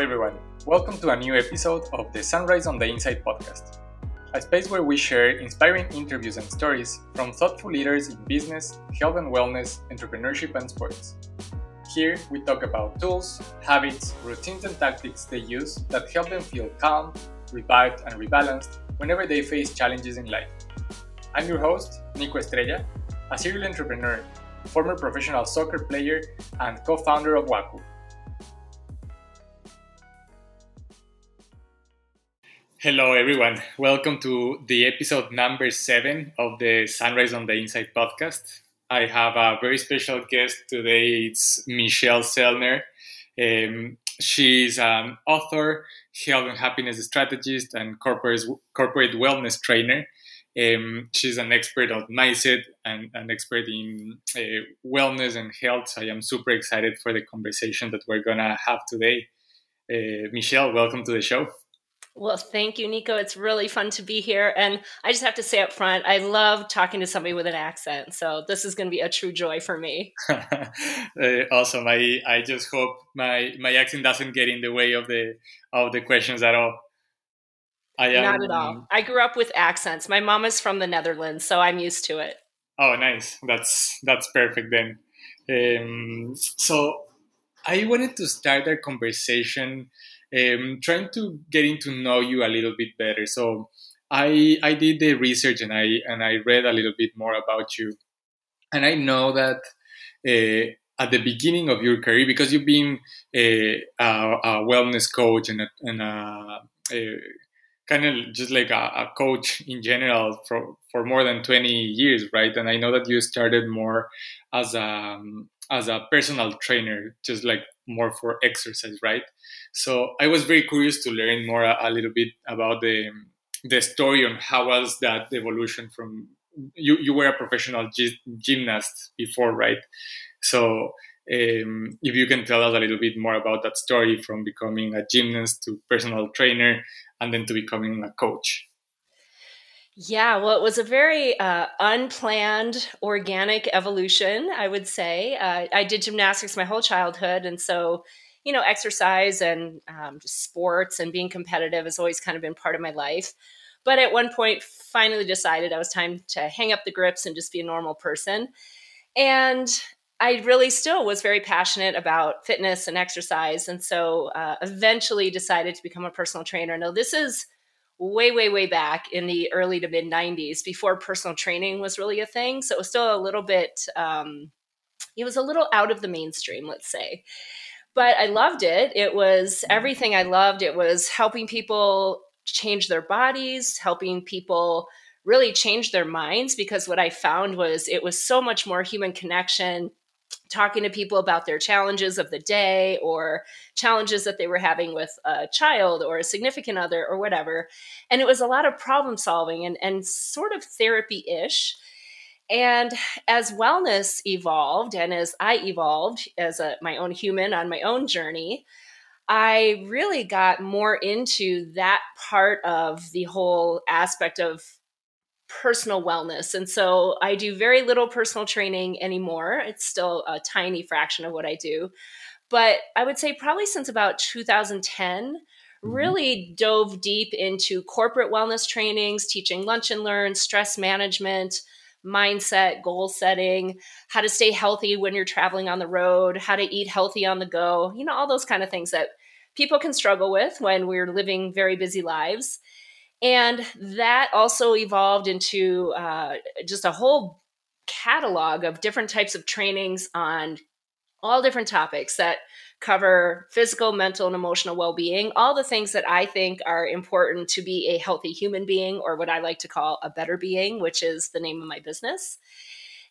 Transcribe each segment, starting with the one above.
Everyone. Welcome to a new episode of the Sunrise on the Inside podcast, a space where we share inspiring interviews and stories from thoughtful leaders in business, health and wellness, entrepreneurship, and sports. Here, we talk about tools, habits, routines, and tactics they use that help them feel calm, revived, and rebalanced whenever they face challenges in life. I'm your host, Nico Estrella, a serial entrepreneur, former professional soccer player, and co founder of Waku Hello, everyone. Welcome to the episode number seven of the Sunrise on the Inside podcast. I have a very special guest today. It's Michelle Zellner. Um, she's an author, health and happiness strategist, and corporate, corporate wellness trainer. Um, she's an expert on mindset and an expert in uh, wellness and health. So I am super excited for the conversation that we're going to have today. Uh, Michelle, welcome to the show. Well, thank you, Nico. It's really fun to be here. And I just have to say up front, I love talking to somebody with an accent. So this is going to be a true joy for me. uh, awesome. I, I just hope my, my accent doesn't get in the way of the of the questions at all. I am, Not at all. I grew up with accents. My mom is from the Netherlands, so I'm used to it. Oh, nice. That's that's perfect then. Um, so I wanted to start our conversation um, trying to getting to know you a little bit better. So I I did the research and I and I read a little bit more about you, and I know that. Uh, at the beginning of your career, because you've been a, a, a wellness coach and a, and a, a kind of just like a, coach in general for, for more than 20 years, right? And I know that you started more as a, as a personal trainer, just like more for exercise, right? So I was very curious to learn more a, a little bit about the the story on how was that evolution from you you were a professional gymnast before, right? So um, if you can tell us a little bit more about that story from becoming a gymnast to personal trainer and then to becoming a coach. Yeah, well, it was a very uh, unplanned, organic evolution, I would say. Uh, I did gymnastics my whole childhood. And so, you know, exercise and um, sports and being competitive has always kind of been part of my life. But at one point, finally decided I was time to hang up the grips and just be a normal person. And I really still was very passionate about fitness and exercise. And so uh, eventually decided to become a personal trainer. Now, this is way, way, way back in the early to mid 90s before personal training was really a thing. So it was still a little bit, um, it was a little out of the mainstream, let's say. But I loved it. It was everything I loved. It was helping people change their bodies, helping people really change their minds because what I found was it was so much more human connection talking to people about their challenges of the day or challenges that they were having with a child or a significant other or whatever. And it was a lot of problem solving and, and sort of therapy ish. And as wellness evolved and as I evolved as a, my own human on my own journey, I really got more into that part of the whole aspect of personal wellness. And so I do very little personal training anymore. It's still a tiny fraction of what I do. But I would say probably since about 2010, mm-hmm. really dove deep into corporate wellness trainings, teaching lunch and learn, stress management, mindset, goal setting, how to stay healthy when you're traveling on the road, how to eat healthy on the go, you know, all those kind of things that people can struggle with when we're living very busy lives. And that also evolved into uh, just a whole catalog of different types of trainings on all different topics that cover physical, mental, and emotional well being, all the things that I think are important to be a healthy human being, or what I like to call a better being, which is the name of my business.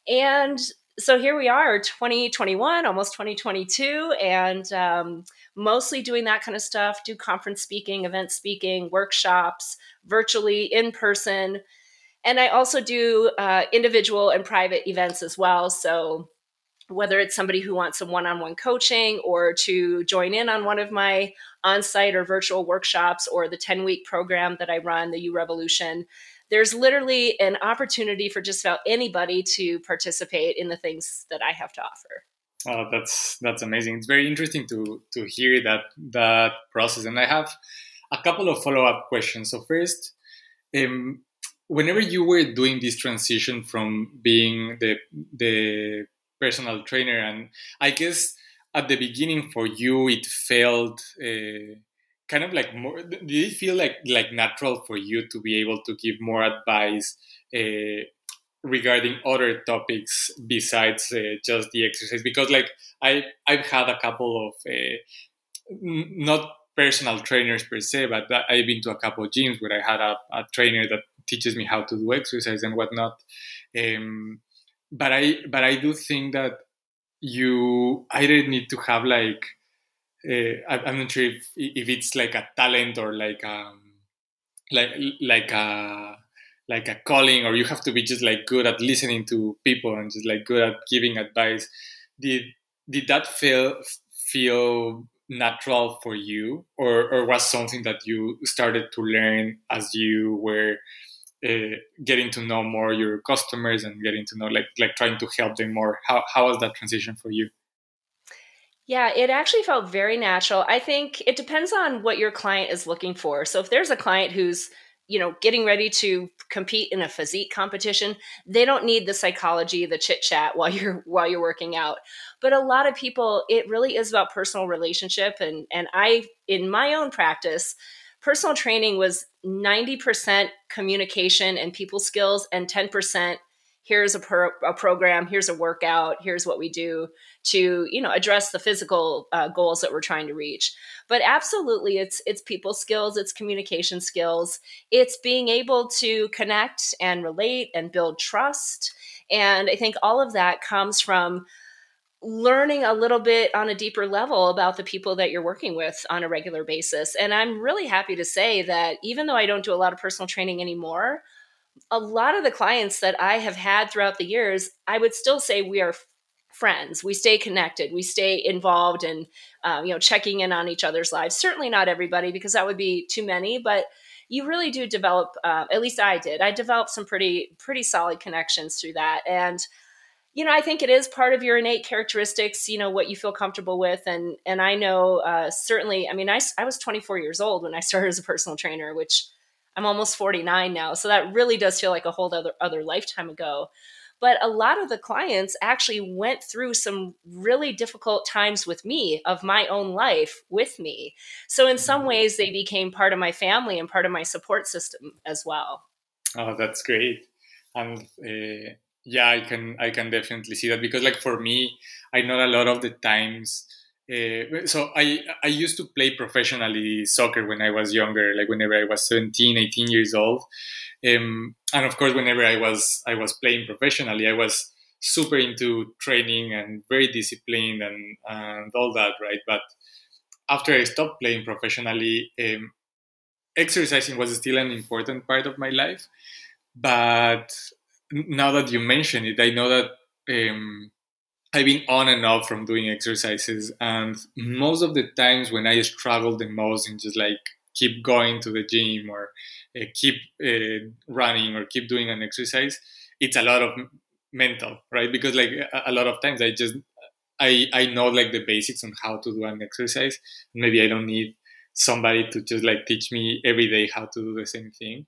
And so here we are 2021 almost 2022 and um, mostly doing that kind of stuff do conference speaking event speaking workshops virtually in person. And i also do uh, individual and private events as well. So whether it's somebody who wants some one-on-one coaching or to join in on one of my on-site or virtual workshops or the 10-week program that i run the u revolution there's literally an opportunity for just about anybody to participate in the things that I have to offer. Oh, that's that's amazing. It's very interesting to to hear that that process. And I have a couple of follow up questions. So first, um, whenever you were doing this transition from being the the personal trainer, and I guess at the beginning for you it felt uh, kind of like more. Did it feel like like natural for you to be able to give more advice? Uh, regarding other topics besides uh, just the exercise because like i i've had a couple of uh, not personal trainers per se but i've been to a couple of gyms where i had a, a trainer that teaches me how to do exercise and whatnot um, but i but i do think that you either need to have like uh, I, am not sure if, if it's like a talent or like um like like a like a calling or you have to be just like good at listening to people and just like good at giving advice. Did did that feel feel natural for you? Or or was something that you started to learn as you were uh, getting to know more your customers and getting to know like like trying to help them more? How how was that transition for you yeah, it actually felt very natural. I think it depends on what your client is looking for. So if there's a client who's you know getting ready to compete in a physique competition they don't need the psychology the chit chat while you're while you're working out but a lot of people it really is about personal relationship and and i in my own practice personal training was 90% communication and people skills and 10% here's a, pro- a program here's a workout here's what we do to you know address the physical uh, goals that we're trying to reach. But absolutely it's it's people skills it's communication skills it's being able to connect and relate and build trust. And i think all of that comes from learning a little bit on a deeper level about the people that you're working with on a regular basis. And i'm really happy to say that even though i don't do a lot of personal training anymore a lot of the clients that I have had throughout the years, I would still say we are friends. We stay connected. We stay involved and um, you know checking in on each other's lives. Certainly not everybody because that would be too many, but you really do develop. Uh, at least I did. I developed some pretty pretty solid connections through that, and you know I think it is part of your innate characteristics. You know what you feel comfortable with, and and I know uh, certainly. I mean, I I was 24 years old when I started as a personal trainer, which I'm almost 49 now. So that really does feel like a whole other other lifetime ago. But a lot of the clients actually went through some really difficult times with me of my own life with me. So in some mm-hmm. ways they became part of my family and part of my support system as well. Oh, that's great. And uh, yeah, I can I can definitely see that because like for me, I know a lot of the times uh, so I I used to play professionally soccer when I was younger, like whenever I was 17, 18 years old. Um, and of course, whenever I was I was playing professionally, I was super into training and very disciplined and and all that, right? But after I stopped playing professionally, um, exercising was still an important part of my life. But now that you mention it, I know that um, I've been on and off from doing exercises, and most of the times when I struggle the most and just like keep going to the gym or uh, keep uh, running or keep doing an exercise, it's a lot of mental, right? Because like a, a lot of times I just I I know like the basics on how to do an exercise. Maybe I don't need somebody to just like teach me every day how to do the same thing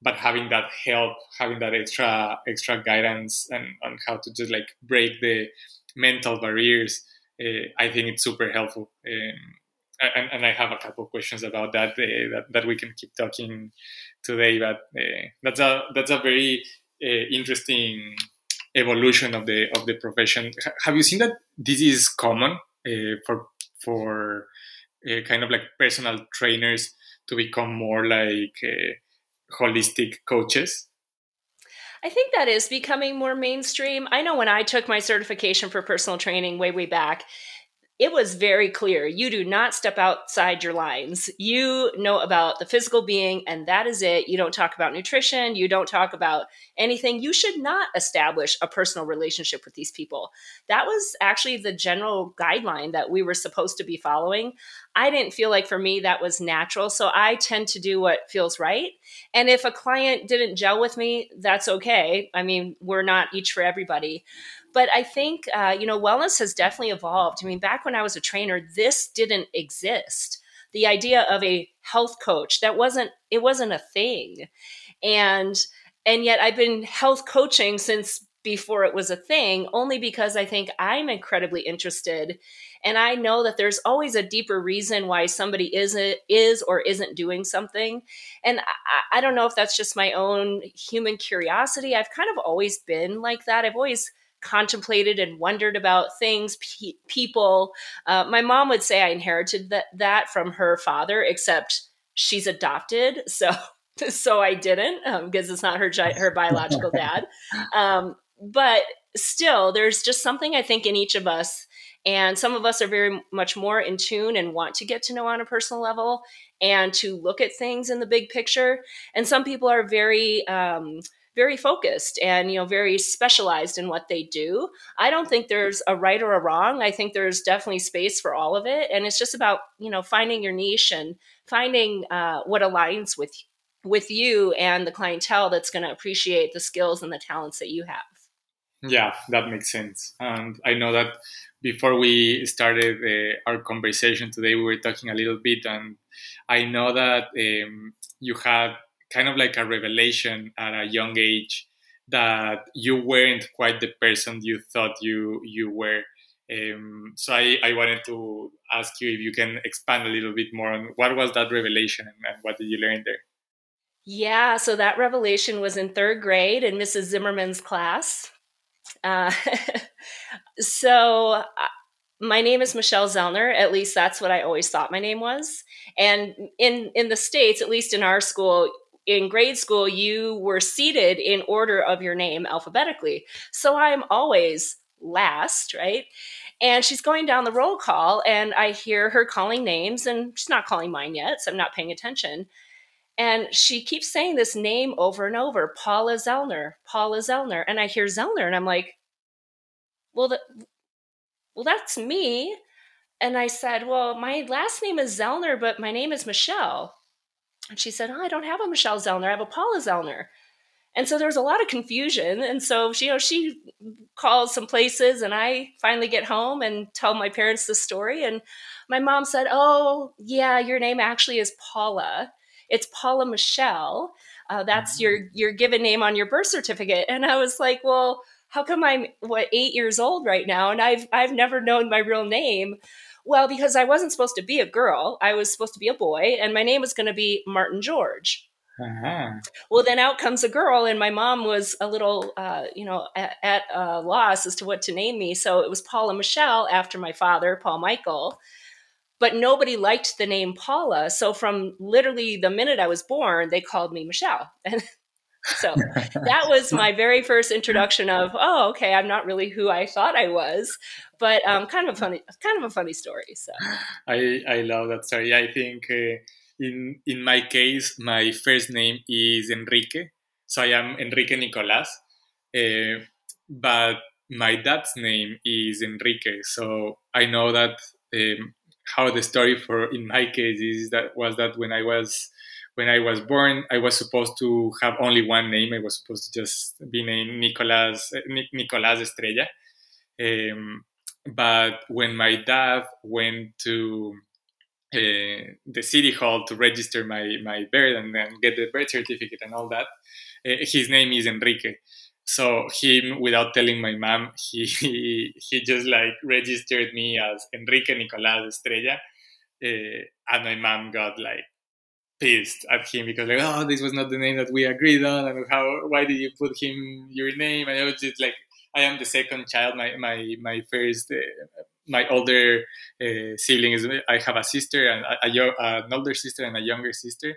but having that help having that extra extra guidance and on how to just like break the mental barriers, uh, I think it's super helpful. Um, and, and, I have a couple of questions about that, uh, that that we can keep talking today. But uh, that's a that's a very interesting evolution of the of the profession. Have you seen that this is common for for kind of like personal trainers to become more like holistic coaches? I think that is becoming more mainstream. I know when I took my certification for personal training way, way back, it was very clear you do not step outside your lines. You know about the physical being, and that is it. You don't talk about nutrition. You don't talk about anything. You should not establish a personal relationship with these people. That was actually the general guideline that we were supposed to be following. I didn't feel like for me that was natural. So I tend to do what feels right. And if a client didn't gel with me, that's okay. I mean, we're not each for everybody but I think uh, you know wellness has definitely evolved. I mean, back when I was a trainer, this didn't exist. The idea of a health coach that wasn't it wasn't a thing, and and yet I've been health coaching since before it was a thing, only because I think I'm incredibly interested. And I know that there's always a deeper reason why somebody isn't is or isn't doing something. And I, I don't know if that's just my own human curiosity. I've kind of always been like that. I've always contemplated and wondered about things, pe- people. Uh, my mom would say I inherited that, that from her father, except she's adopted. So so I didn't because um, it's not her her biological dad. Um, but still, there's just something I think in each of us. And some of us are very much more in tune and want to get to know on a personal level and to look at things in the big picture. And some people are very, um, very focused and you know very specialized in what they do. I don't think there's a right or a wrong. I think there's definitely space for all of it. And it's just about you know finding your niche and finding uh, what aligns with with you and the clientele that's going to appreciate the skills and the talents that you have. Yeah, that makes sense. And I know that before we started uh, our conversation today, we were talking a little bit, and I know that um, you had kind of like a revelation at a young age that you weren't quite the person you thought you you were. Um, so I, I wanted to ask you if you can expand a little bit more on what was that revelation and, what did you learn there? Yeah, so that revelation was in third grade in Mrs. Zimmerman's class. Uh, so uh, my name is Michelle Zellner. At least that's what I always thought my name was. And in in the states, at least in our school, in grade school, you were seated in order of your name alphabetically. So I'm always last, right? And she's going down the roll call, and I hear her calling names, and she's not calling mine yet, so I'm not paying attention. And she keeps saying this name over and over Paula Zellner, Paula Zellner. And I hear Zellner and I'm like, well, the, well, that's me. And I said, well, my last name is Zellner, but my name is Michelle. And she said, oh, I don't have a Michelle Zellner. I have a Paula Zellner. And so there was a lot of confusion. And so, she, you know, she calls some places and I finally get home and tell my parents the story. And my mom said, oh, yeah, your name actually is Paula it's Paula Michelle. Uh, that's your mm-hmm. your given name on your birth certificate. And I was like, well, how come I'm what eight years old right now and I've I've never known my real name? Well, because I wasn't supposed to be a girl, I was supposed to be a boy, and my name was going to be Martin George. Uh-huh. Well, then out comes a girl, and my mom was a little, uh, you know, at, at a loss as to what to name me. So it was Paula Michelle after my father, Paul Michael but nobody liked the name Paula. So from literally the minute I was born, they called me Michelle. And so that was my very first introduction of, oh, okay, I'm not really who I thought I was, but um, kind of a funny, kind of a funny story. So I, I love that story. I think uh, in in my case, my first name is Enrique, so I am Enrique Nicolas, uh, but my dad's name is Enrique. So I know that um, how the story for in my case is that was that when I was when I was born, I was supposed to have only one name. I was supposed to just be named Nicolas Nicolas Estrella. Um, but when my dad went to uh, the city hall to register my my birth and then get the birth certificate and all that, uh, his name is Enrique so him without telling my mom he he, just like registered me as enrique nicolás estrella uh, and my mom got like pissed at him because like oh this was not the name that we agreed on and how why did you put him your name and I was just like I am the second child my my my first uh, my older uh, sibling is I have a sister and a, a, an older sister and a younger sister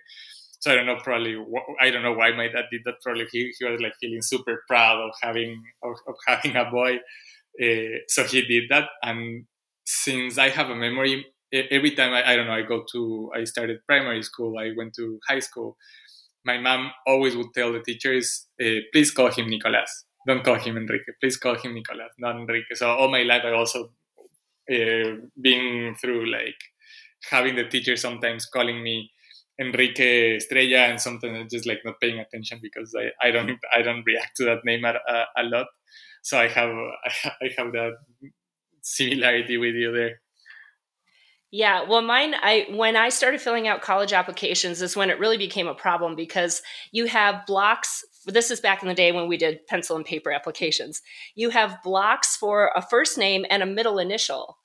so I don't know, probably I don't know why my dad did that. Probably he, he was like feeling super proud of having of, of having a boy, uh, so he did that. And since I have a memory, every time I, I don't know, I go to I started primary school, I went to high school. My mom always would tell the teachers, uh, "Please call him Nicolas. Don't call him Enrique. Please call him Nicolas, not Enrique." So all my life, I also uh, been through like having the teacher sometimes calling me Enrique Estrella, and sometimes just like not paying attention because I, I don't I don't react to that name a, a, a lot. so I have I have that similarity with you there. Yeah, well, mine, I when I started filling out college applications is when it really became a problem because you have blocks. This is back in the day when we did pencil and paper applications. You have blocks for a first name and a middle initial.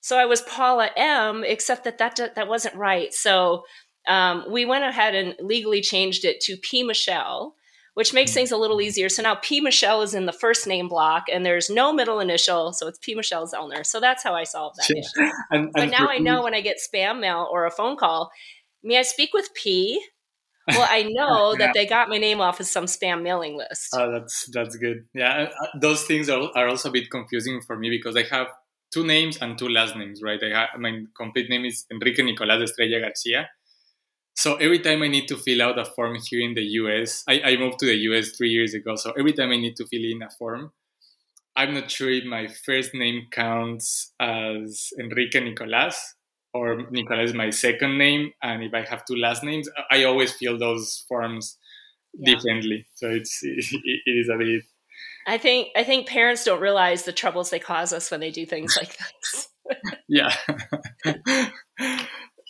So I was Paula M, except that that that wasn't right. So um, we went ahead and legally changed it to P Michelle, which makes things a little easier. So now P Michelle is in the first name block and there's no middle initial. So it's P Michelle Zellner. So that's how I solved that issue. and, but now I know when I get spam mail or a phone call, may I speak with P? Well, I know yeah. that they got my name off of some spam mailing list. Oh, that's that's good. Yeah, uh, those things are, are also a bit confusing for me because I have two names and two last names, right? I have, my complete name is Enrique Nicolás Estrella Garcia, so every time I need to fill out a form here in the US, I, I moved to the US three years ago. So every time I need to fill in a form, I'm not sure if my first name counts as Enrique Nicolas or Nicolas is my second name. And if I have two last names, I always fill those forms yeah. differently. So it's it, it is a bit. I think I think parents don't realize the troubles they cause us when they do things like this. yeah.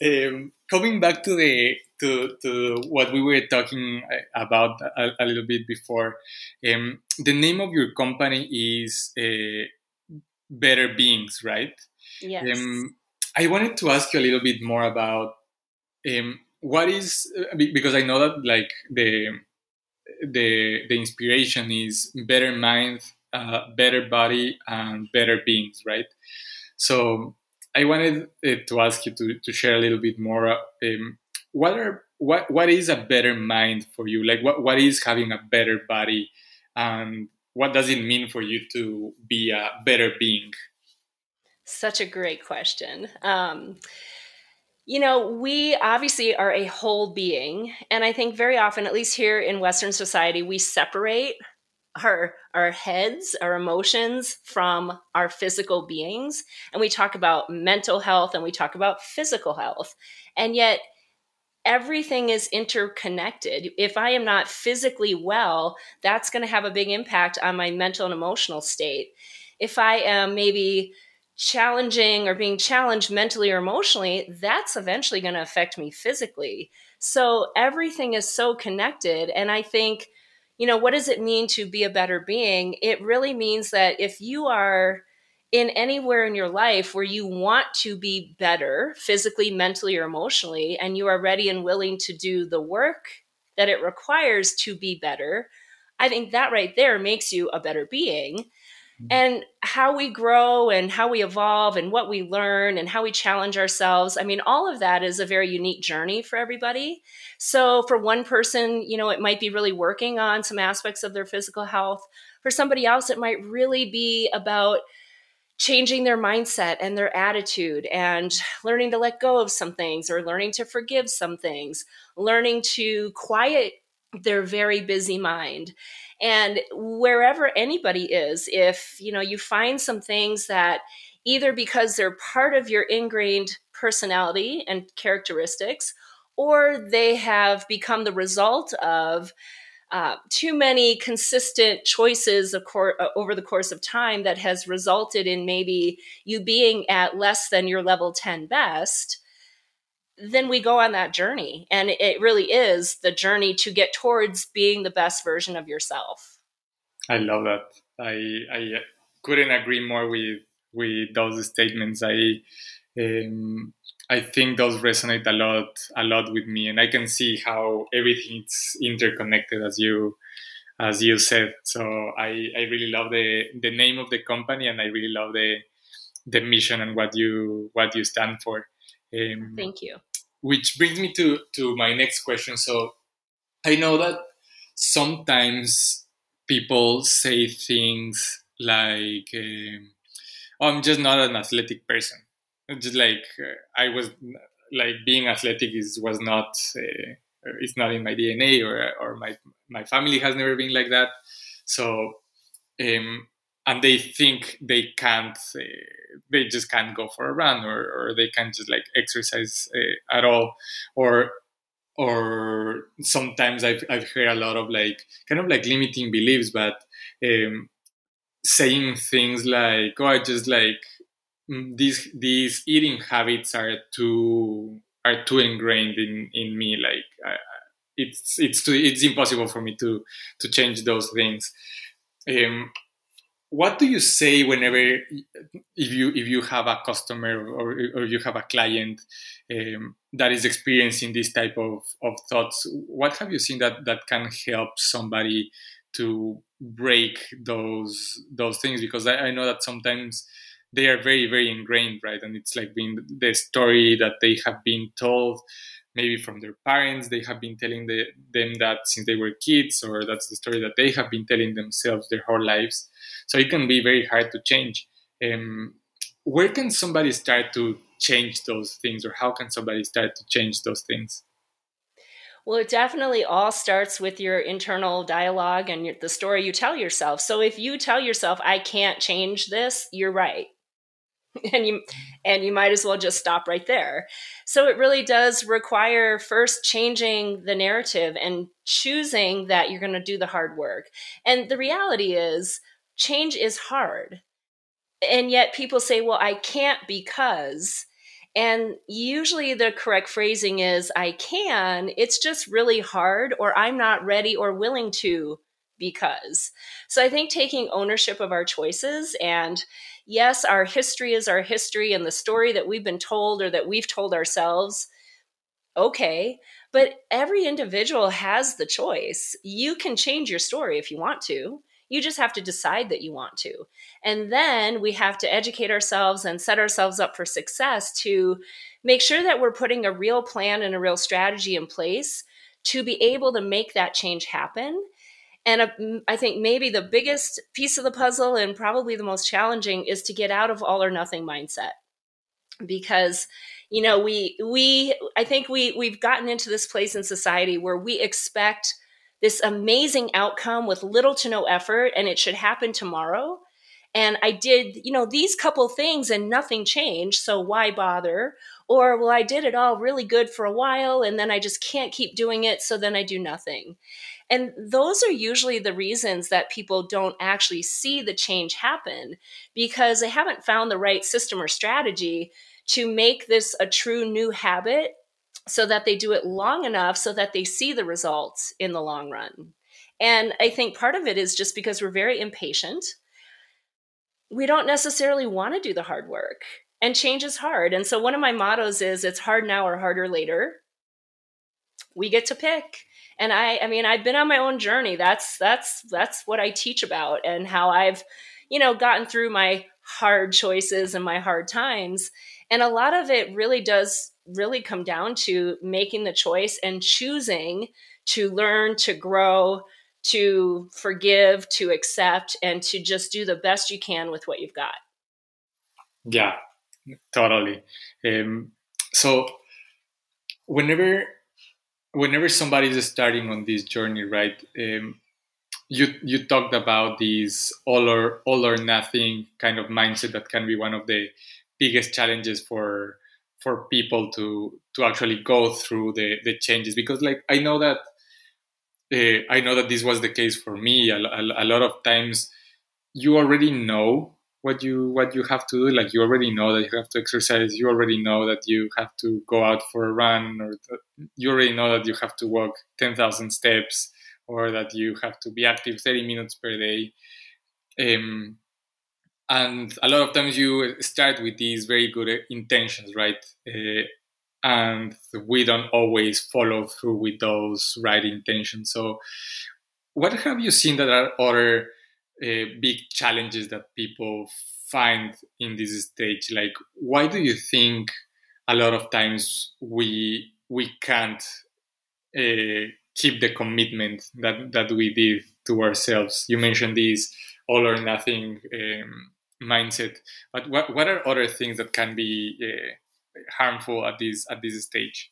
um, coming back to the to, to what we were talking about a, a little bit before, um, the name of your company is uh, Better Beings, right? Yes. Um, I wanted to ask you a little bit more about um, what is uh, because I know that like the the the inspiration is better mind, uh, better body, and better beings, right? So I wanted uh, to ask you to, to share a little bit more. Um, what are what what is a better mind for you? Like what what is having a better body, and what does it mean for you to be a better being? Such a great question. Um, you know, we obviously are a whole being, and I think very often, at least here in Western society, we separate our our heads our emotions from our physical beings. And we talk about mental health and we talk about physical health. And yet everything is interconnected. If i am not physically well that's going to have a big impact on my mental and emotional state. If i am maybe challenging or being challenged mentally or emotionally that's eventually going to affect me physically. So everything is so connected. And i think you know, what does it mean to be a better being? It really means that if you are in anywhere in your life where you want to be better physically, mentally, or emotionally, and you are ready and willing to do the work that it requires to be better, I think that right there makes you a better being. Mm-hmm. and how we grow and how we evolve and what we learn and how we challenge ourselves i mean all of that is a very unique journey for everybody so for one person you know it might be really working on some aspects of their physical health for somebody else it might really be about changing their mindset and their attitude and learning to let go of some things or learning to forgive some things learning to quiet their very busy mind. And wherever anybody is if you know you find some things that either because they're part of your ingrained personality and characteristics or they have become the result of uh, too many consistent choices cor- uh, over the course of time that has resulted in maybe you being at less than your level 10 best then we go on that journey. And it really is the journey to get towards being the best version of yourself. I love that. I i couldn't agree more with with those statements. I um, i think those resonate a lot a lot with me. And i can see how everything's interconnected as you as you said. So i i really love the the name of the company and i really love the the mission and what you what you stand for. Um, Thank you. Which brings me to to my next question. So I know that sometimes people say things like, um, oh, "I'm just not an athletic person." Just like uh, I was, like being athletic is was not. Uh, it's not in my DNA, or or my my family has never been like that. So um, and they think they can't uh, they just can't go for a run or, or they can't just like exercise uh, at all or or sometimes I've, I've heard a lot of like kind of like limiting beliefs but um, saying things like, "Oh, I just like mm, these these eating habits are too are too ingrained in in me. Like I, it's it's too it's impossible for me to to change those things." Um, what do you say whenever if you if you have a customer or, or you have a client um, that is experiencing this type of, of thoughts what have you seen that that can help somebody to break those those things? Because I, I know that sometimes they are very very ingrained right? And it's like being the story that they have been told maybe from their parents they have been telling the, them that since they were kids or that's the story that they have been telling themselves their whole lives so it can be very hard to change um, where can somebody start to change those things or how can somebody start to change those things well, it definitely all starts with your internal dialogue and your, the story you tell yourself. So if you tell yourself, I can't change this, you're right. and you and you might as well just stop right there. So it really does require first changing the narrative and choosing that you're going to do the hard work. And the reality is change is hard. And yet people say, "Well, I can't because." And usually the correct phrasing is I can, it's just really hard or I'm not ready or willing to because. So I think taking ownership of our choices and yes, our history is our history and the story that we've been told or that we've told ourselves. Okay. But every individual has the choice. You can change your story if you want to. You just have to decide that you want to. And then we have to educate ourselves and set ourselves up for success to make sure that we're putting a real plan and a real strategy in place to be able to make that change happen and uh, I think maybe the biggest piece of the puzzle and probably the most challenging is to get out of all or nothing mindset. Because you know, we we I think we we've gotten into this place in society where we expect this amazing outcome with little to no effort and it should happen tomorrow and I did, you know, these couple things and nothing changed, so why bother? Or, well, I did it all really good for a while and then I just can't keep doing it, so then I do nothing. And those are usually the reasons that people don't actually see the change happen because they haven't found the right system or strategy to make this a true new habit so that they do it long enough so that they see the results in the long run. And I think part of it is just because we're very impatient. We don't necessarily want to do the hard work, and change is hard. And so, one of my mottos is it's hard now or harder later. We get to pick and i i mean i've been on my own journey that's that's that's what i teach about and how i've you know gotten through my hard choices and my hard times and a lot of it really does really come down to making the choice and choosing to learn to grow to forgive to accept and to just do the best you can with what you've got yeah totally um, so whenever whenever somebody is starting on this journey, right? Um, you you talked about this all or all or nothing kind of mindset that can be one of the biggest challenges for for people to to actually go through the the changes. Because like I know that uh, I know that this was the case for me. A, a, a lot of times you already know what you what you have to do. Like you already know that you have to exercise. You already know that you have to go out for a run or you already know that you have to walk 10,000 steps or that you have to be active 30 minutes per day. Um, and a lot of times you start with these very good intentions right? Uh, and we don't always follow through with those right intentions. So what have you seen that are other uh, big challenges that people find in this stage? Like why do you think a lot of times we we can't uh, keep the commitment that that we did to ourselves? You mentioned this all or nothing um, mindset but what, what are other things that can be uh, harmful at this at this stage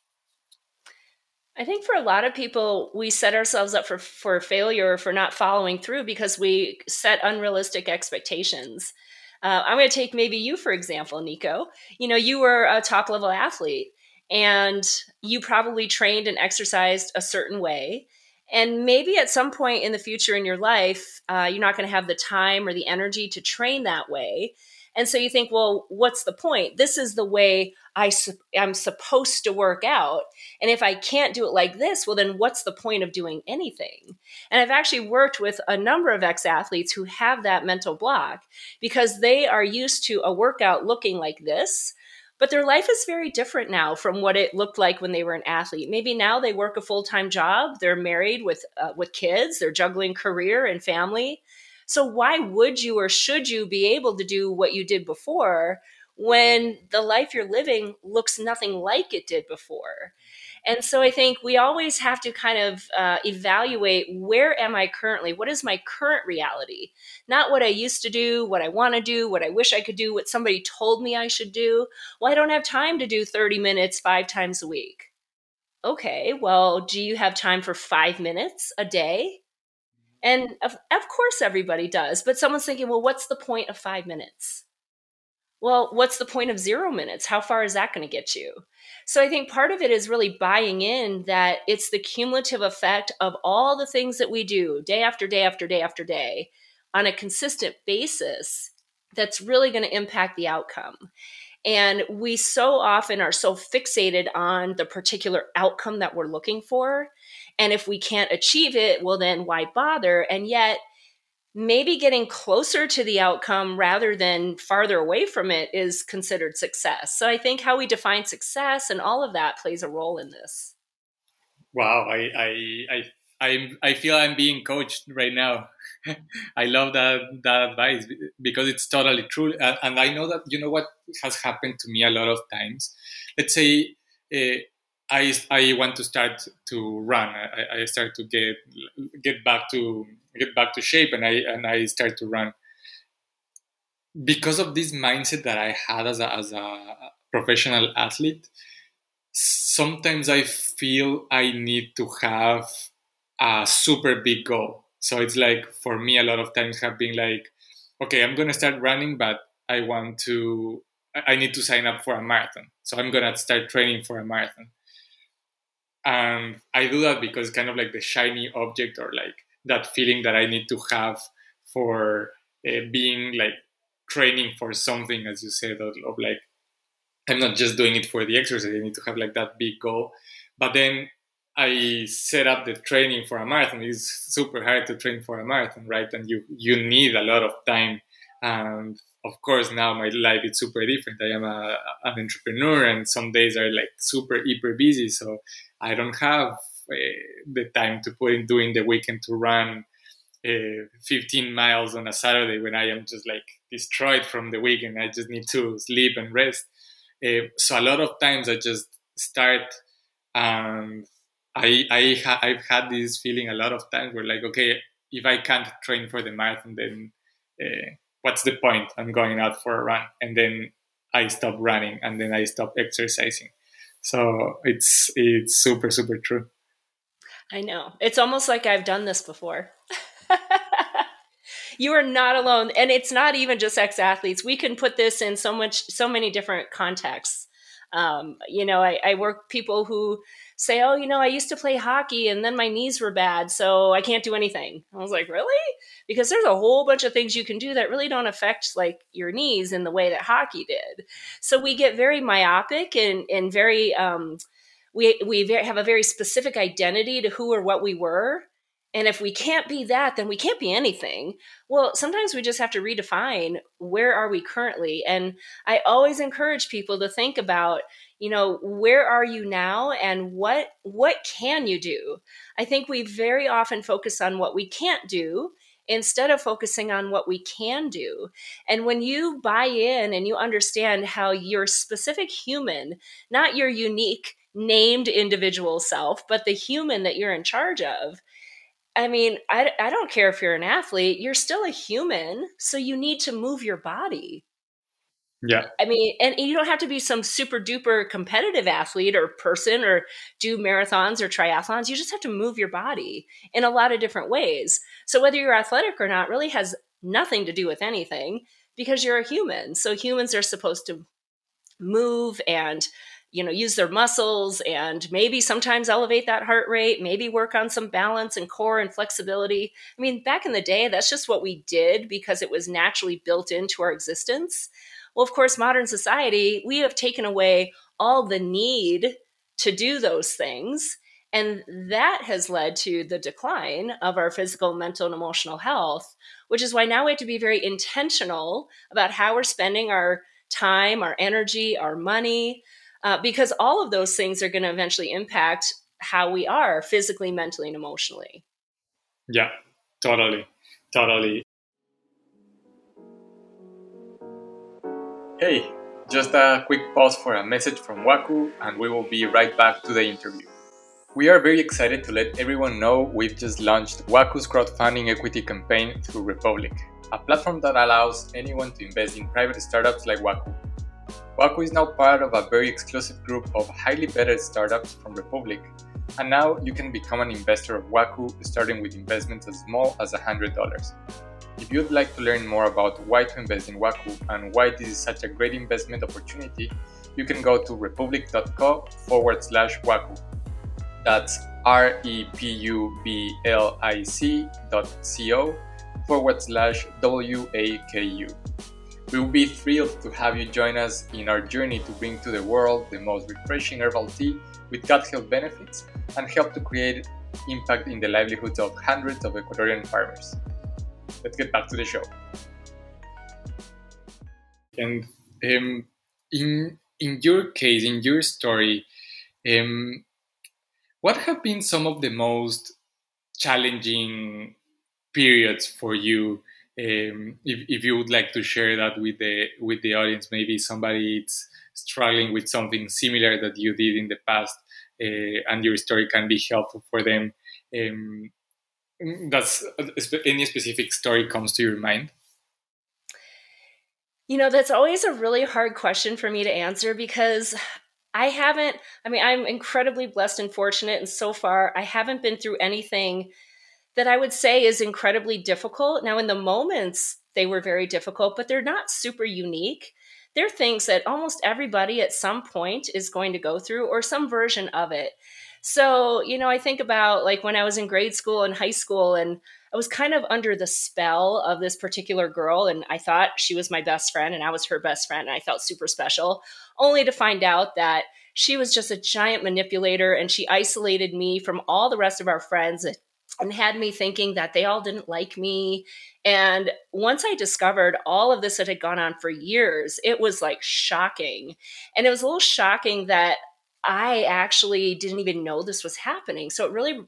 I think for a lot of people, we set ourselves up for, for failure for not following through because we set unrealistic expectations. Uh, I'm going to take maybe you, for example, Nico. You know, you were a top level athlete and you probably trained and exercised a certain way. And maybe at some point in the future in your life, uh, you're not going to have the time or the energy to train that way. And so you think, well, what's the point? This is the way I su- I'm supposed to work out. And if I can't do it like this, well, then what's the point of doing anything? And I've actually worked with a number of ex athletes who have that mental block because they are used to a workout looking like this. But their life is very different now from what it looked like when they were an athlete. Maybe now they work a full time job. They're married with uh, with kids. They're juggling career and family. So why would you or should you be able to do what you did before when the life you're living looks nothing like it did before? And so I think we always have to kind of uh, evaluate where am I currently? What is my current reality? Not what I used to do, what I want to do, what I wish I could do, what somebody told me I should do. Well, I don't have time to do 30 minutes five times a week. Okay, well, do you have time for five minutes a day? And of, of course, everybody does. But someone's thinking, well, what's the point of five minutes? Well, what's the point of zero minutes? How far is that going to get you? So I think part of it is really buying in that it's the cumulative effect of all the things that we do day after day after day after day on a consistent basis that's really going to impact the outcome. And we so often are so fixated on the particular outcome that we're looking for. And if we can't achieve it, well, then why bother? And yet, maybe getting closer to the outcome rather than farther away from it is considered success. So I think how we define success and all of that plays a role in this. Wow, I I I I, I feel I'm being coached right now. I love that that advice because it's totally true, and I know that you know what has happened to me a lot of times. Let's say uh, I I want to start to run. I, I start to get get back to get back to shape, and I and I start to run because of this mindset that I had as a, as a professional athlete. Sometimes I feel I need to have a super big goal. So it's like for me, a lot of times have been like, okay, I'm gonna start running, but I want to, I need to sign up for a marathon. So I'm gonna start training for a marathon. And I do that because kind of like the shiny object or like that feeling that I need to have for uh, being like training for something, as you said, of, of like I'm not just doing it for the exercise. I need to have like that big goal. But then I set up the training for a marathon. It's super hard to train for a marathon, right? And you you need a lot of time. And of course, now my life is super different. I am a, an entrepreneur, and some days are like super hyper busy, so I don't have the time to put in doing the weekend to run uh, 15 miles on a Saturday when I am just like destroyed from the weekend. I just need to sleep and rest. Uh, so a lot of times I just start and I I ha- I've had this feeling a lot of times where like okay if I can't train for the marathon then uh, what's the point I'm going out for a run and then I stop running and then I stop exercising so it's it's super super true I know it's almost like I've done this before you are not alone and it's not even just ex athletes we can put this in so much so many different contexts um, you know I, I work people who say, oh, you know, I used to play hockey and then my knees were bad, so I can't do anything. I was like, really? Because there's a whole bunch of things you can do that really don't affect like your knees in the way that hockey did. So we get very myopic and, and very, um, we, we have a very specific identity to who or what we were. And if we can't be that, then we can't be anything. Well, sometimes we just have to redefine where are we currently. And I always encourage people to think about, you know where are you now and what what can you do i think we very often focus on what we can't do instead of focusing on what we can do. And when you buy in and you understand how your specific human, not your unique named individual self, but the human that you're in charge of, I mean, I, I don't care if you're an athlete, you're still a human. So you need to move your body. Yeah. I mean, and you don't have to be some super duper competitive athlete or person or do marathons or triathlons. You just have to move your body in a lot of different ways. So whether you're athletic or not really has nothing to do with anything because you're a human. So humans are supposed to move and you know use their muscles and maybe sometimes elevate that heart rate maybe work on some balance and core and flexibility. I mean back in the day that's just what we did because it was naturally built into our existence. Well of course modern society we have taken away all the need to do those things and that has led to the decline of our physical, mental, and emotional health, which is why now we have to be very intentional about how we're spending our time, our energy, our money, uh, because all of those things are going to eventually impact how we are physically, mentally, and emotionally. Yeah, totally. Totally. Hey, just a quick pause for a message from Waku, and we will be right back to the interview. We are very excited to let everyone know we've just launched Waku's crowdfunding equity campaign through Republic, a platform that allows anyone to invest in private startups like Waku. Waku is now part of a very exclusive group of highly vetted startups from Republic, and now you can become an investor of Waku starting with investments as small as $100. If you'd like to learn more about why to invest in Waku and why this is such a great investment opportunity, you can go to republic.co forward slash Waku. That's R E P U B L I C dot C O forward slash W A K U. We will be thrilled to have you join us in our journey to bring to the world the most refreshing herbal tea with gut health benefits and help to create impact in the livelihoods of hundreds of Ecuadorian farmers. Let's get back to the show. And um, in in your case, in your story, um, what have been some of the most challenging periods for you um, if, if you would like to share that with the with the audience, maybe somebody is struggling with something similar that you did in the past, uh, and your story can be helpful for them. Um, does any specific story comes to your mind? You know, that's always a really hard question for me to answer because I haven't, I mean, I'm incredibly blessed and fortunate. And so far, I haven't been through anything that I would say is incredibly difficult. Now, in the moments, they were very difficult, but they're not super unique. They're things that almost everybody at some point is going to go through or some version of it. So, you know, I think about like when I was in grade school and high school, and I was kind of under the spell of this particular girl, and I thought she was my best friend, and I was her best friend, and I felt super special, only to find out that she was just a giant manipulator and she isolated me from all the rest of our friends and had me thinking that they all didn't like me. And once I discovered all of this that had gone on for years, it was like shocking. And it was a little shocking that I actually didn't even know this was happening. So it really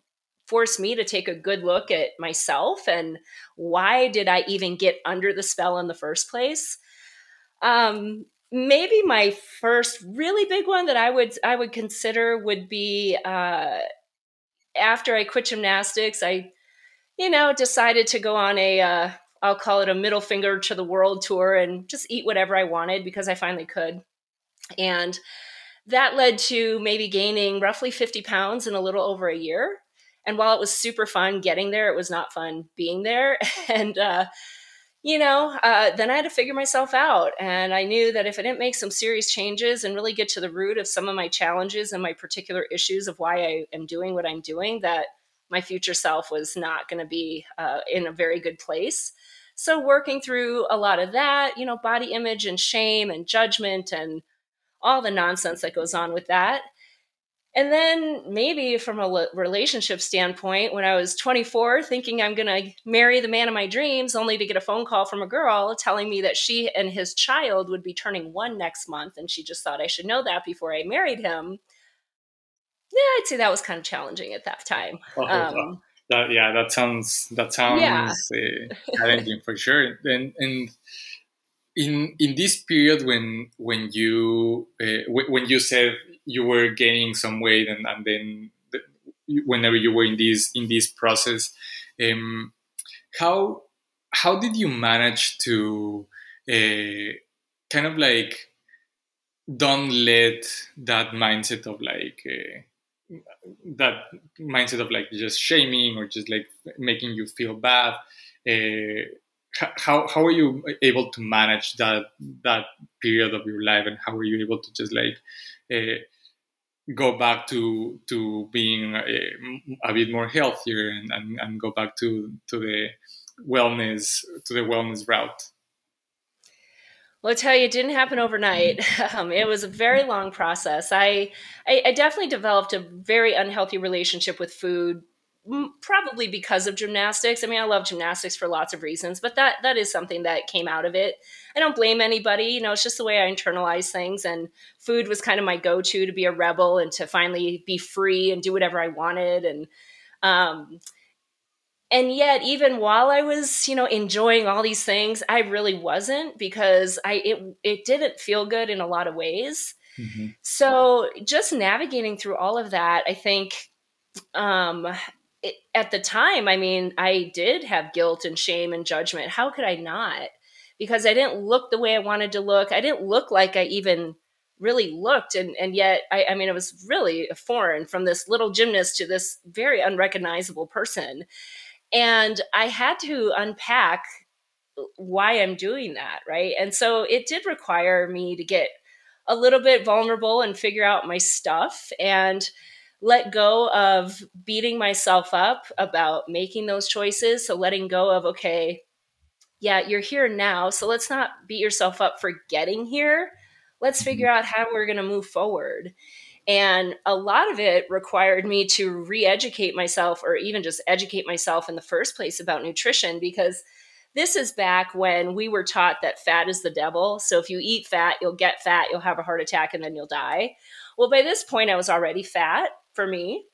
forced me to take a good look at myself and why did I even get under the spell in the first place? Um, maybe my first really big one that I would I would consider would be uh, after I quit gymnastics, I, you know, decided to go on a, uh, I'll call it a middle finger to the world tour and just eat whatever I wanted because I finally could. And that led to maybe gaining roughly 50 pounds in a little over a year. And while it was super fun getting there, it was not fun being there. And, uh, you know, uh, then I had to figure myself out. And I knew that if I didn't make some serious changes and really get to the root of some of my challenges and my particular issues of why I am doing what I'm doing, that my future self was not going to be uh, in a very good place. So, working through a lot of that, you know, body image and shame and judgment and all the nonsense that goes on with that. And then maybe from a relationship standpoint, when I was 24, thinking I'm going to marry the man of my dreams, only to get a phone call from a girl telling me that she and his child would be turning one next month. And she just thought I should know that before I married him. Yeah, I'd say that was kind of challenging at that time. Oh, um, that, yeah, that sounds that sounds yeah. uh, challenging for sure. And and in in this period when when you uh, when you said you were gaining some weight and, and then the, whenever you were in this in this process um, how how did you manage to uh, kind of like don't let that mindset of like uh, that mindset of like just shaming or just like making you feel bad uh, how how are you able to manage that that period of your life and how are you able to just like uh, go back to to being a, a bit more healthier and, and, and go back to to the wellness to the wellness route well, I'll tell you, it didn't happen overnight. Um, it was a very long process. I, I, I, definitely developed a very unhealthy relationship with food, probably because of gymnastics. I mean, I love gymnastics for lots of reasons, but that that is something that came out of it. I don't blame anybody. You know, it's just the way I internalize things. And food was kind of my go-to to be a rebel and to finally be free and do whatever I wanted. And um, and yet even while i was you know enjoying all these things i really wasn't because i it, it didn't feel good in a lot of ways mm-hmm. so just navigating through all of that i think um it, at the time i mean i did have guilt and shame and judgment. How could i not? Because i didn't look the way i wanted to look. I didn't look like i even really looked. And and yet I, I mean it was really a foreign from this little gymnast to this very unrecognizable person. And I had to unpack why I'm doing that, right? And so it did require me to get a little bit vulnerable and figure out my stuff. And let go of beating myself up about making those choices. So letting go of, okay, yeah, you're here now. So let's not beat yourself up for getting here. Let's mm-hmm. figure out how we're going to move forward. And a lot of it required me to re educate myself or even just educate myself in the first place about nutrition because this is back when we were taught that fat is the devil. So if you eat fat, you'll get fat, you'll have a heart attack, and then you'll die. Well, by this point, I was already fat for me.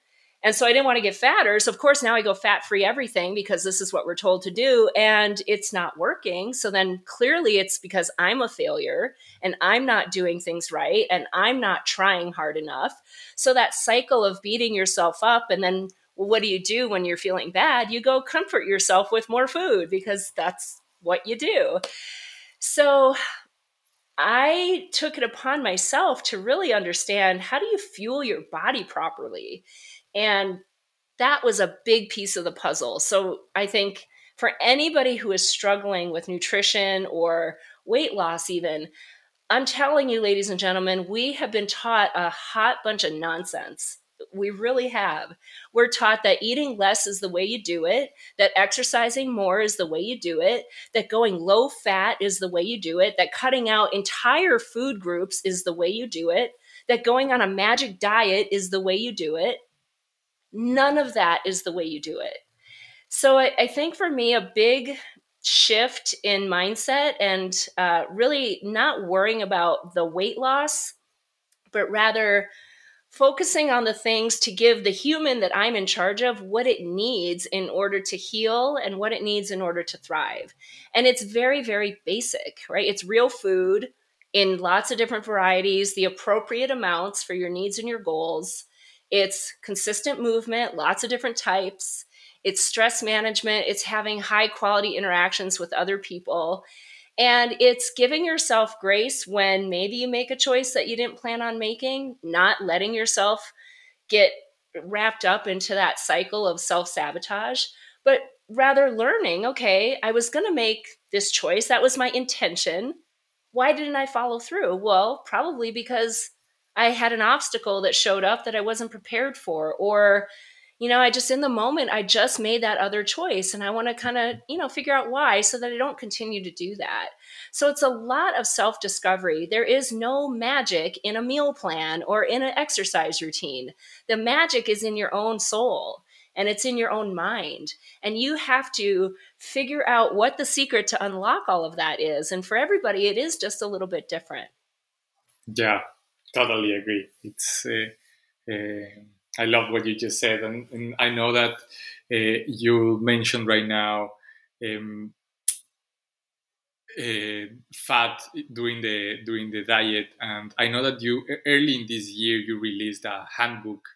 And so I didn't want to get fatter. So, of course, now I go fat free everything because this is what we're told to do. And it's not working. So then clearly it's because I'm a failure and I'm not doing things right and I'm not trying hard enough. So that cycle of beating yourself up and then well, what do you do when you're feeling bad? You go comfort yourself with more food because that's what you do. So I took it upon myself to really understand how do you fuel your body properly? And that was a big piece of the puzzle. So I think for anybody who is struggling with nutrition or weight loss, even, I'm telling you, ladies and gentlemen, we have been taught a hot bunch of nonsense. We really have. We're taught that eating less is the way you do it, that exercising more is the way you do it, that going low fat is the way you do it, that cutting out entire food groups is the way you do it, that going on a magic diet is the way you do it. None of that is the way you do it. So I, I think for me, a big shift in mindset and uh, really not worrying about the weight loss, but rather focusing on the things to give the human that I'm in charge of what it needs in order to heal and what it needs in order to thrive. And it's very, very basic, right? It's real food in lots of different varieties, the appropriate amounts for your needs and your goals. It's consistent movement, lots of different types. It's stress management. It's having high quality interactions with other people. And it's giving yourself grace when maybe you make a choice that you didn't plan on making, not letting yourself get wrapped up into that cycle of self sabotage, but rather learning okay, I was going to make this choice. That was my intention. Why didn't I follow through? Well, probably because I had an obstacle that showed up that I wasn't prepared for, or, you know, I just in the moment, I just made that other choice and I want to kind of, you know, figure out why so that I don't continue to do that. So it's a lot of self discovery. There is no magic in a meal plan or in an exercise routine. The magic is in your own soul and it's in your own mind. And you have to figure out what the secret to unlock all of that is. And for everybody, it is just a little bit different. Yeah, totally agree. It's uh, uh, I love what you just said, and, and I know that uh, you mentioned right now um, uh, fat during the during the diet, and I know that you early in this year you released a handbook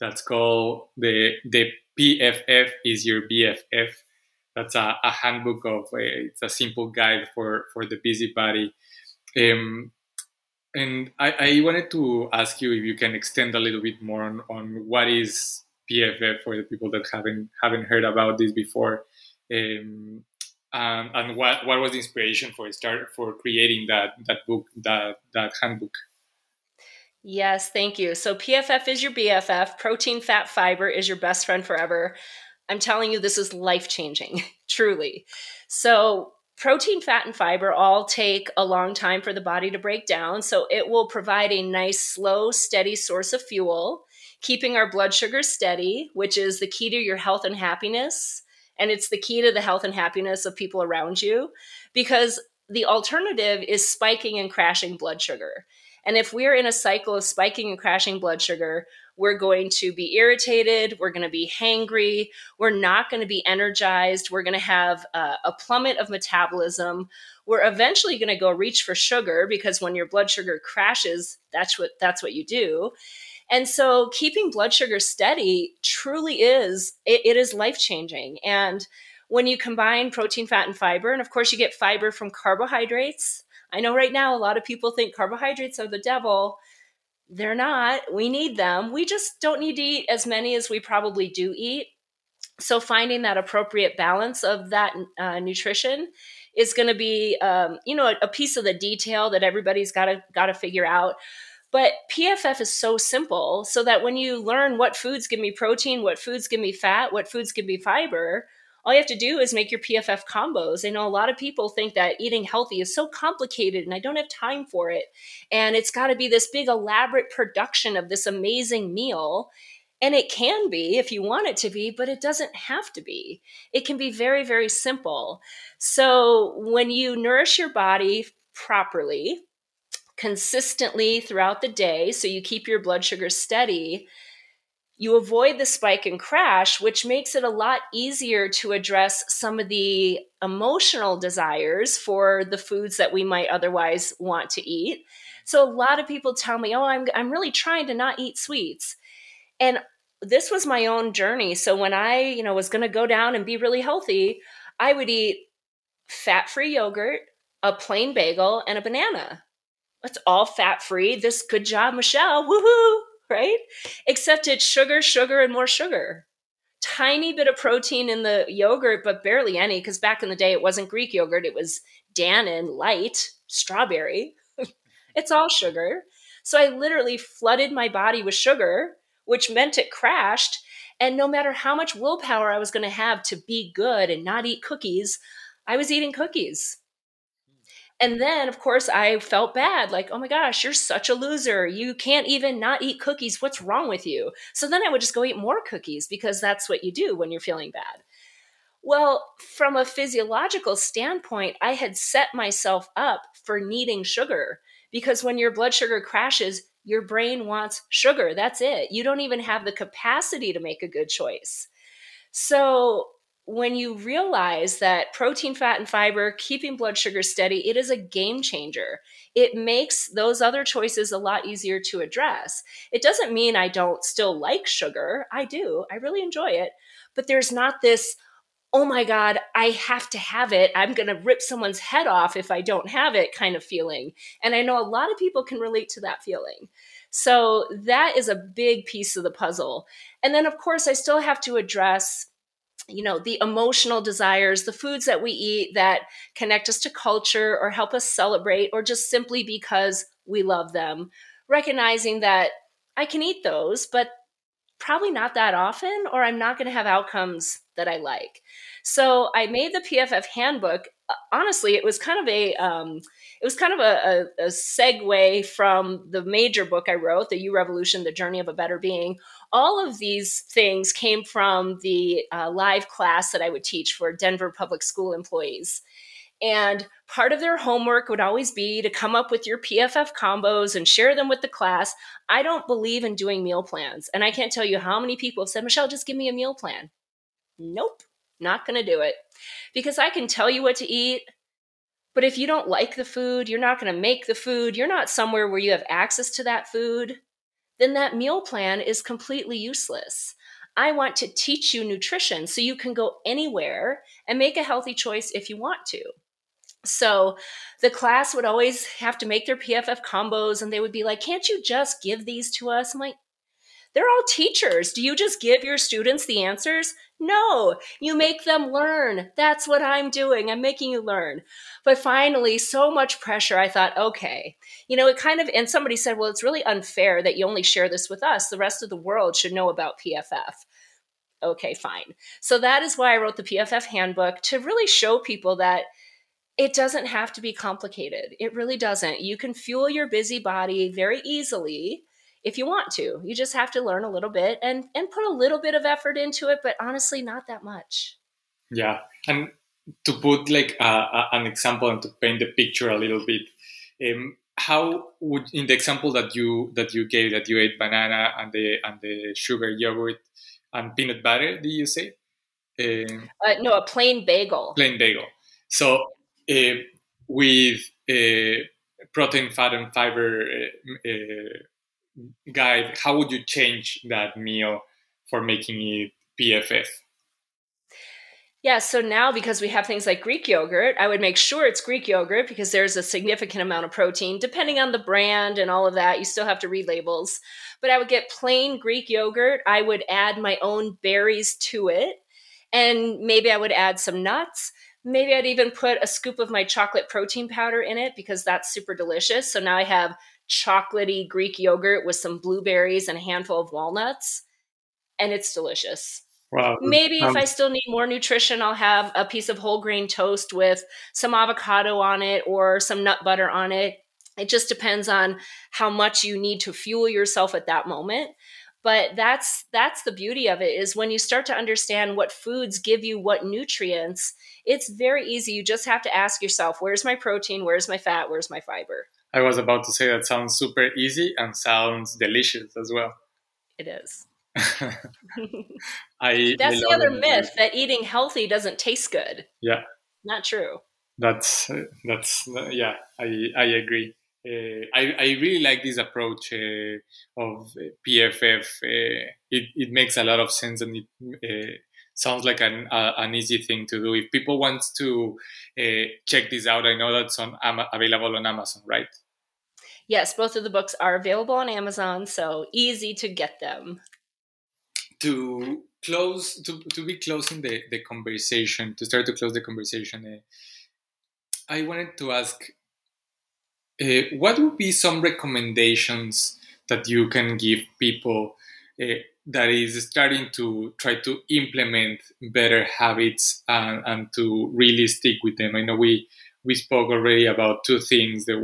that's called the the PFF is your BFF. That's a, a handbook of uh, it's a simple guide for for the busybody. Um, and I, I, wanted to ask you if you can extend a little bit more on, on what is PFF for the people that haven't haven't heard about this before, um, and, and what what was the inspiration for start for creating that that book that that handbook. Yes, thank you. So PFF is your BFF, protein, fat, fiber is your best friend forever. I'm telling you, this is life changing, truly. So, protein, fat, and fiber all take a long time for the body to break down. So, it will provide a nice, slow, steady source of fuel, keeping our blood sugar steady, which is the key to your health and happiness. And it's the key to the health and happiness of people around you because the alternative is spiking and crashing blood sugar. And if we're in a cycle of spiking and crashing blood sugar, we're going to be irritated, we're going to be hangry, we're not going to be energized, we're going to have a, a plummet of metabolism. We're eventually going to go reach for sugar because when your blood sugar crashes, that's what that's what you do. And so keeping blood sugar steady truly is it, it is life changing. And when you combine protein, fat, and fiber, and of course you get fiber from carbohydrates. I know right now a lot of people think carbohydrates are the devil. They're not. We need them. We just don't need to eat as many as we probably do eat. So finding that appropriate balance of that uh, nutrition is going to be, um, you know, a, a piece of the detail that everybody's got to got to figure out. But PFF is so simple, so that when you learn what foods give me protein, what foods give me fat, what foods give me fiber, all you have to do is make your PFF combos. I know a lot of people think that eating healthy is so complicated and I don't have time for it. And it's got to be this big, elaborate production of this amazing meal. And it can be if you want it to be, but it doesn't have to be. It can be very, very simple. So when you nourish your body properly, consistently throughout the day, so you keep your blood sugar steady, you avoid the spike and crash, which makes it a lot easier to address some of the emotional desires for the foods that we might otherwise want to eat. So a lot of people tell me, "Oh, I'm I'm really trying to not eat sweets." And this was my own journey. So when I, you know, was going to go down and be really healthy, I would eat fat-free yogurt, a plain bagel, and a banana. It's all fat-free. This good job, Michelle. Woohoo! Right? Except it's sugar, sugar, and more sugar. Tiny bit of protein in the yogurt, but barely any, because back in the day it wasn't Greek yogurt, it was Dannon light, strawberry. it's all sugar. So I literally flooded my body with sugar, which meant it crashed. And no matter how much willpower I was going to have to be good and not eat cookies, I was eating cookies. And then, of course, I felt bad like, oh my gosh, you're such a loser. You can't even not eat cookies. What's wrong with you? So then I would just go eat more cookies because that's what you do when you're feeling bad. Well, from a physiological standpoint, I had set myself up for needing sugar because when your blood sugar crashes, your brain wants sugar. That's it. You don't even have the capacity to make a good choice. So when you realize that protein, fat, and fiber, keeping blood sugar steady, it is a game changer. It makes those other choices a lot easier to address. It doesn't mean I don't still like sugar. I do. I really enjoy it. But there's not this, oh my God, I have to have it. I'm going to rip someone's head off if I don't have it kind of feeling. And I know a lot of people can relate to that feeling. So that is a big piece of the puzzle. And then, of course, I still have to address you know the emotional desires the foods that we eat that connect us to culture or help us celebrate or just simply because we love them. Recognizing that i can eat those but probably not that often or i'm not going to have outcomes that i like. So i made the pff handbook. Uh, honestly it was kind of a um, it was kind of a, a, a segue from the major book i wrote the you revolution the journey of a better being all of these things came from the uh, live class that I would teach for Denver public school employees. And part of their homework would always be to come up with your PFF combos and share them with the class. I don't believe in doing meal plans. And I can't tell you how many people have said, Michelle, just give me a meal plan. Nope, not going to do it. Because I can tell you what to eat. But if you don't like the food, you're not going to make the food, you're not somewhere where you have access to that food, then that meal plan is completely useless. I want to teach you nutrition so you can go anywhere and make a healthy choice if you want to. So the class would always have to make their PFF combos and they would be like, Can't you just give these to us? I'm like, They're all teachers. Do you just give your students the answers? No, you make them learn. That's what I'm doing. I'm making you learn. But finally, so much pressure, I thought, okay, you know, it kind of, and somebody said, well, it's really unfair that you only share this with us. The rest of the world should know about PFF. Okay, fine. So that is why I wrote the PFF handbook to really show people that it doesn't have to be complicated. It really doesn't. You can fuel your busy body very easily if you want to. You just have to learn a little bit and and put a little bit of effort into it, but honestly, not that much. Yeah, and to put like an example and to paint the picture a little bit, um, how would in the example that you that you gave that you ate banana and the and the sugar yogurt and peanut butter, did you say? Um, uh, no, a plain bagel. Plain bagel. So uh, with uh, protein, fat, and fiber uh, uh, guide, how would you change that meal for making it PFF? Yeah, so now because we have things like Greek yogurt, I would make sure it's Greek yogurt because there's a significant amount of protein. Depending on the brand and all of that, you still have to read labels. But I would get plain Greek yogurt. I would add my own berries to it. And maybe I would add some nuts. Maybe I'd even put a scoop of my chocolate protein powder in it because that's super delicious. So now I have chocolatey Greek yogurt with some blueberries and a handful of walnuts, and it's delicious. Wow. Maybe um, if I still need more nutrition, I'll have a piece of whole grain toast with some avocado on it or some nut butter on it. It just depends on how much you need to fuel yourself at that moment. But that's that's the beauty of it is when you start to understand what foods give you what nutrients, it's very easy. You just have to ask yourself, where's my protein, where's my fat, where's my fiber? I was about to say that sounds super easy and sounds delicious as well. It is. I That's I the other myth that eating healthy doesn't taste good. Yeah. Not true. That's that's yeah, I I agree. Uh, I, I really like this approach uh, of PFF. Uh, it, it makes a lot of sense and it uh, sounds like an, an easy thing to do. If people want to uh, check this out, I know that's on available on Amazon, right? Yes, both of the books are available on Amazon, so easy to get them. To close, to, to be closing the, the conversation, to start to close the conversation, uh, I wanted to ask uh, what would be some recommendations that you can give people uh, that is starting to try to implement better habits and, and to really stick with them? I know we we spoke already about two things. The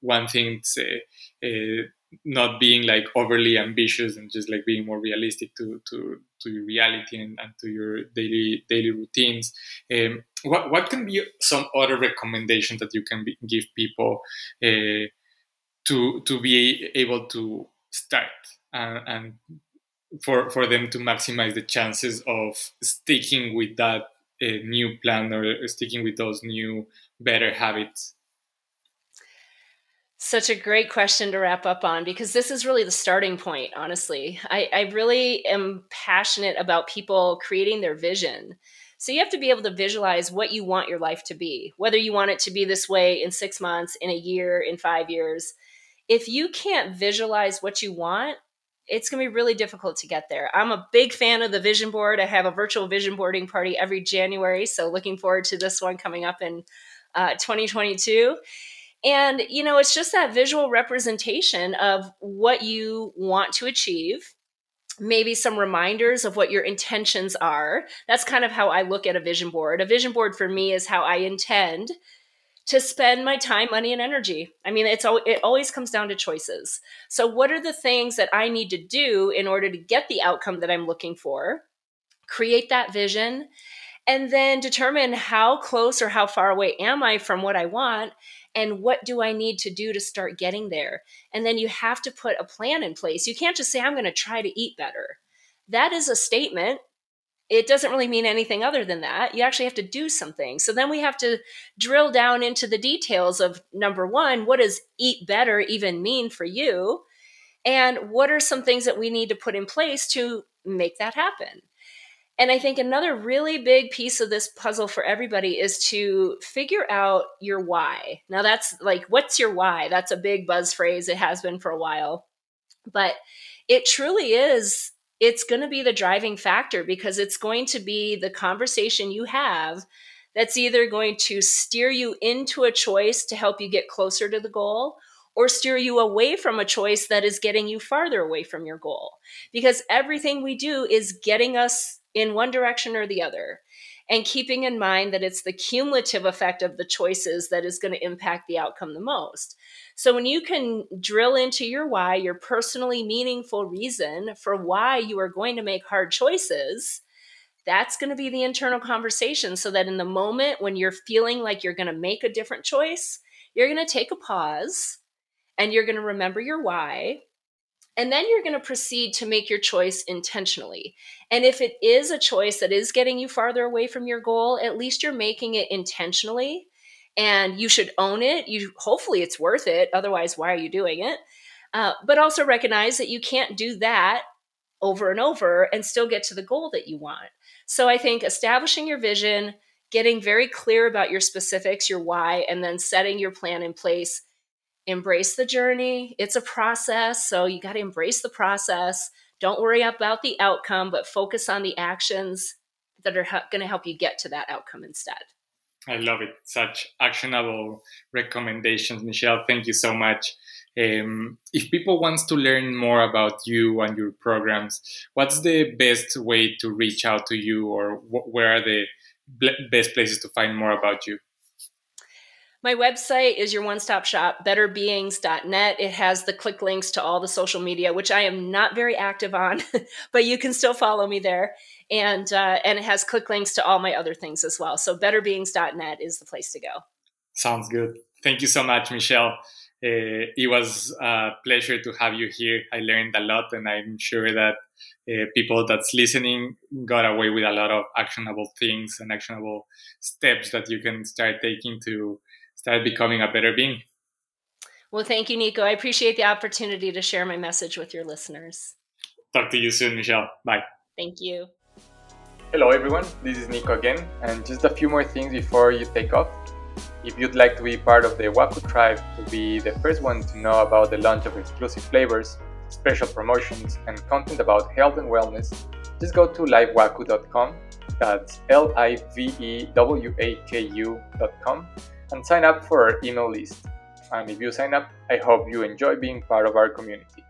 one thing uh, uh, not being like overly ambitious and just like being more realistic to to, to your reality and, and to your daily daily routines. Um, what what can be some other recommendations that you can be, give people uh, to to be able to start and, and for for them to maximize the chances of sticking with that uh, new plan or sticking with those new better habits such a great question to wrap up on because this is really the starting point, honestly. I, I, really am passionate about people creating their vision. So you have to be able to visualize what you want your life to be, whether you want it to be this way in six months, in a year, in five years. If you can't visualize what you want, it's going to be really difficult to get there. I'm a big fan of the vision board. I have a virtual vision boarding party every January. So looking forward to this one coming up in uh, 2022 and, you know, it's just that visual representation of what you want to achieve, maybe some reminders of what your intentions are. That's kind of how I look at a vision board. A vision board for me is how I intend to spend my time, money, and energy. I mean, it's it always comes down to choices. So, what are the things that I need to do in order to get the outcome that I'm looking for? Create that vision, and then determine how close or how far away am I from what I want, and what do I need to do to start getting there? And then you have to put a plan in place. You can't just say, I'm going to try to eat better. That is a statement. It doesn't really mean anything other than that. You actually have to do something. So then we have to drill down into the details of number one, what does eat better even mean for you? And what are some things that we need to put in place to make that happen? And I think another really big piece of this puzzle for everybody is to figure out your why. Now, that's like, what's your why? That's a big buzz phrase. It has been for a while. But it truly is it's going to be the driving factor because it's going to be the conversation you have that's either going to steer you into a choice to help you get closer to the goal or steer you away from a choice that is getting you farther away from your goal. Because everything we do is getting us in one direction or the other. And keeping in mind that it's the cumulative effect of the choices that is going to impact the outcome the most. So, when you can drill into your why, your personally meaningful reason for why you are going to make hard choices, that's going to be the internal conversation so that in the moment when you're feeling like you're going to make a different choice, you're going to take a pause and you're going to remember your why. And then you're going to proceed to make your choice intentionally. And if it is a choice that is getting you farther away from your goal, at least you're making it intentionally and you should own it. You hopefully it's worth it. Otherwise, why are you doing it? Uh, but also recognize that you can't do that over and over and still get to the goal that you want. So I think establishing your vision, getting very clear about your specifics, your why, and then setting your plan in place embrace the journey. It's a process, so you got to embrace the process. Don't worry about the outcome, but focus on the actions that are going to help you get to that outcome instead. I love it. Such actionable recommendations, Michelle. Thank you so much. Um, if people wants to learn more about you and your programs, what's the best way to reach out to you, or wh- where are the best places to find more about you? My website is your one stop shop, betterbeings.net. It has the click links to all the social media, which I am not very active on, but you can still follow me there. And, uh, and it has click links to all my other things as well. So betterbeings.net is the place to go. Sounds good. Thank you so much, Michelle. Uh, it was a pleasure to have you here. I learned a lot, and I'm sure that uh, people that's listening got away with a lot of actionable things and actionable steps that you can start taking to start becoming a better being. Well, thank you, Nico. I appreciate the opportunity to share my message with your listeners. Talk to you soon, Michelle. Bye. Thank you. Hello, everyone. This is Nico again. And just a few more things before you take off. If you'd like to be part of the Waku tribe to be the first one to know about the launch of exclusive flavors, special promotions, and content about health and wellness, just go to livewaku.com. That's L I V E W A K U.com and sign up for our email list. And if you sign up, I hope you enjoy being part of our community.